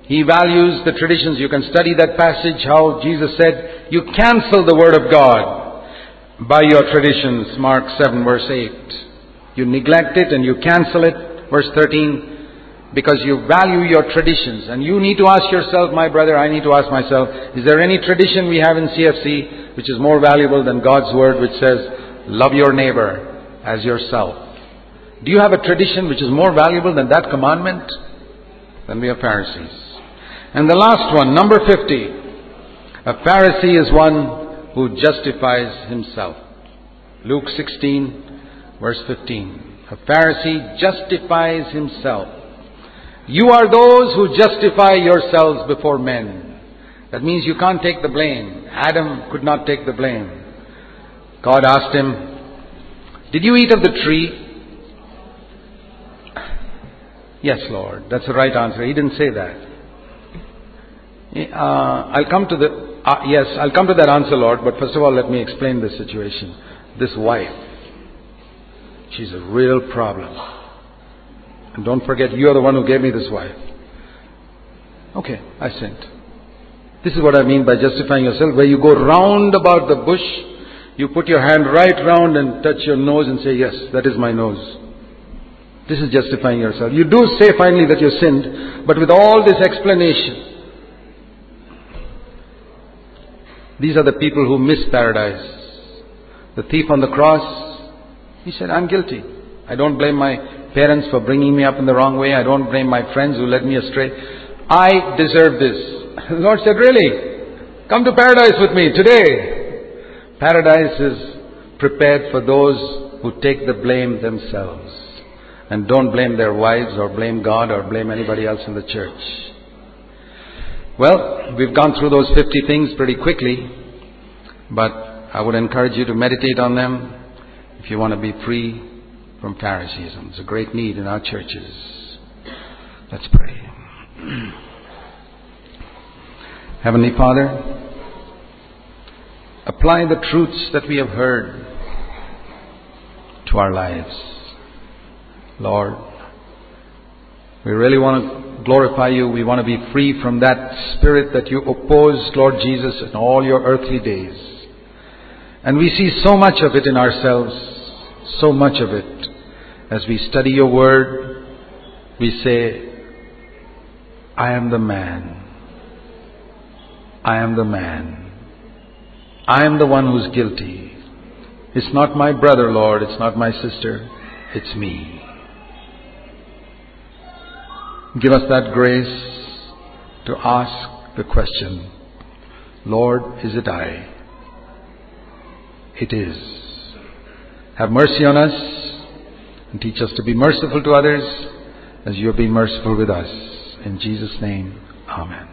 He values the traditions. You can study that passage how Jesus said, you cancel the Word of God by your traditions. Mark 7 verse 8. You neglect it and you cancel it. Verse 13 because you value your traditions. And you need to ask yourself, my brother, I need to ask myself, is there any tradition we have in CFC which is more valuable than God's word which says, love your neighbor as yourself? Do you have a tradition which is more valuable than that commandment? Then we are Pharisees. And the last one, number 50. A Pharisee is one who justifies himself. Luke 16, verse 15. A Pharisee justifies himself. You are those who justify yourselves before men. That means you can't take the blame. Adam could not take the blame. God asked him, Did you eat of the tree? Yes, Lord. That's the right answer. He didn't say that. Uh, I'll come to the, uh, yes, I'll come to that answer, Lord, but first of all, let me explain this situation. This wife, she's a real problem. And don't forget, you are the one who gave me this wife. Okay, I sinned. This is what I mean by justifying yourself, where you go round about the bush, you put your hand right round and touch your nose and say, Yes, that is my nose. This is justifying yourself. You do say finally that you sinned, but with all this explanation, these are the people who miss paradise. The thief on the cross, he said, I'm guilty. I don't blame my parents for bringing me up in the wrong way. I don't blame my friends who led me astray. I deserve this. The Lord said, Really? Come to paradise with me today. Paradise is prepared for those who take the blame themselves. and don't blame their wives or blame God or blame anybody else in the church. Well, we've gone through those 50 things pretty quickly, but I would encourage you to meditate on them if you want to be free from Phariseeism. It's a great need in our churches. Let's pray. Heavenly Father, apply the truths that we have heard to our lives. Lord, we really want to glorify you. We want to be free from that spirit that you opposed, Lord Jesus, in all your earthly days. And we see so much of it in ourselves, so much of it. As we study your word, we say, I am the man. I am the man. I am the one who's guilty. It's not my brother, Lord. It's not my sister. It's me. Give us that grace to ask the question, Lord, is it I? It is. Have mercy on us and teach us to be merciful to others as you have been merciful with us. In Jesus' name, Amen.